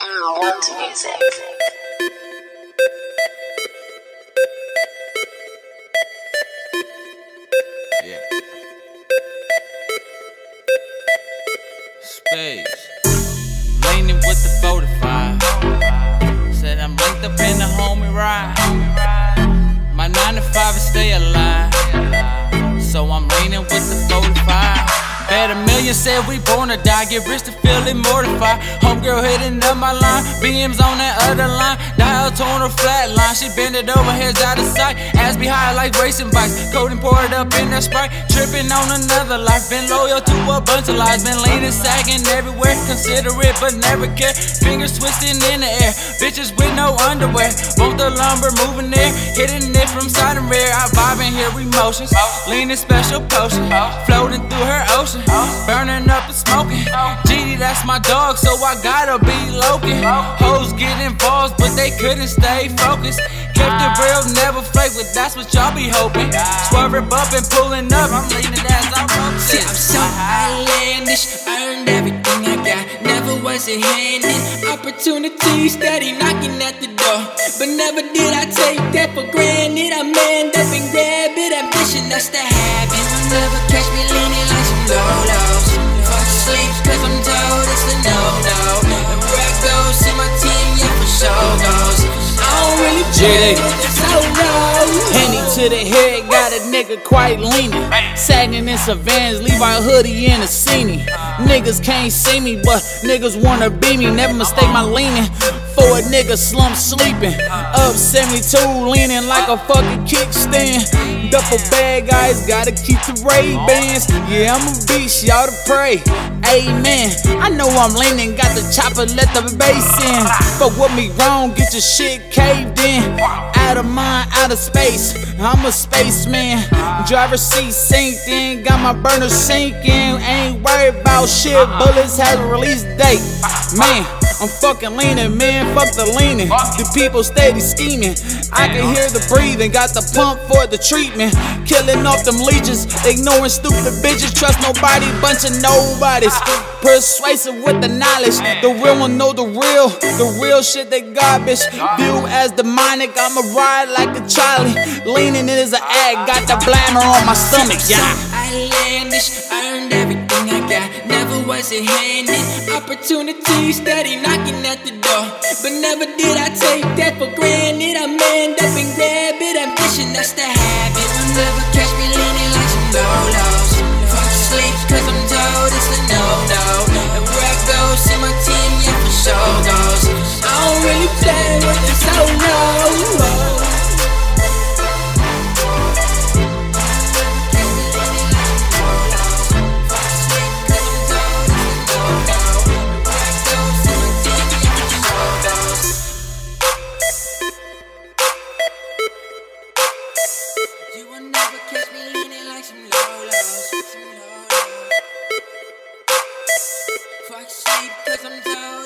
want music. Yeah. Space. Leaning with the 45. Said I'm linked up in the homie ride. My 9 to 5 is stay alive. So I'm leaning with the 45. Bet a million said we born to die. Get rich to feel it mortified. Homegirl hitting up my line. BM's on that other line. Dial tone her flat line. She bend it over, heads out of sight. Ass be high like racing bikes. Codeine poured up in that sprite. Tripping on another life. Been loyal to a bunch of lies. Been leaning, sagging everywhere. Considerate but never care. Fingers twisting in the air. Bitches with no underwear. Want the lumber moving there. Hitting it from side and rear. I vibe and hear emotions. Leaning special potion. Floating through her ocean. Burning up and smoking. GD, that's my dog, so I gotta be Loki. Hoes get involved, but they couldn't stay focused. Kept it real, never flake, but that's what y'all be hoping. Swerving, bumping, pulling up. I'm leaning as I roll. See, I'm so outlandish, earned everything I got, never was it handed. Opportunity steady knocking at the door, but never did I take that for granted. I manned up and grab it, ambition that's the never catch me leaning like some lolos. Fuck sleep, cause I'm told it's a no no. And where I go, see my team, yeah, for sure goes. I don't really it's so low. Henny to the head, got a nigga quite leaning. Sagging in leave our hoodie in a scene. Niggas can't see me, but niggas wanna be me. Never mistake my leaning for a nigga slump sleeping. Up 72, leaning like a fucking kickstand. Duffel bag guys, gotta keep the Ray Bans. Yeah, I'm a beast, y'all to pray. Amen. I know I'm leaning, got the chopper, let the bass in. Fuck with me wrong, get your shit caved in. Out of mind, out of space. I'm a spaceman. Driver seat synced in, got my burner sinking. Ain't worried about shit, bullets has a release date. Man, I'm fucking leaning, man. Fuck the leaning. The people steady scheming. I can hear the breathing, got the pump for the treatment. Killing off them leeches, ignoring stupid bitches. Trust nobody, bunch of nobodies. Persuasive with the knowledge. The real one know the real. The real shit they garbage. View as demonic. I'ma ride like a Charlie. Leaning it is an act. Got the blammer on my stomach. Yeah. Outlandish, earned everything I got, never was it handed. Opportunity steady knocking at the door, but never did I take that for granted. I manned up and grab it, ambition that's the habit. You'll never catch me leaning like some lolos. Fuck sleep, cause I'm told it's a Fuck sleep, cause I'm told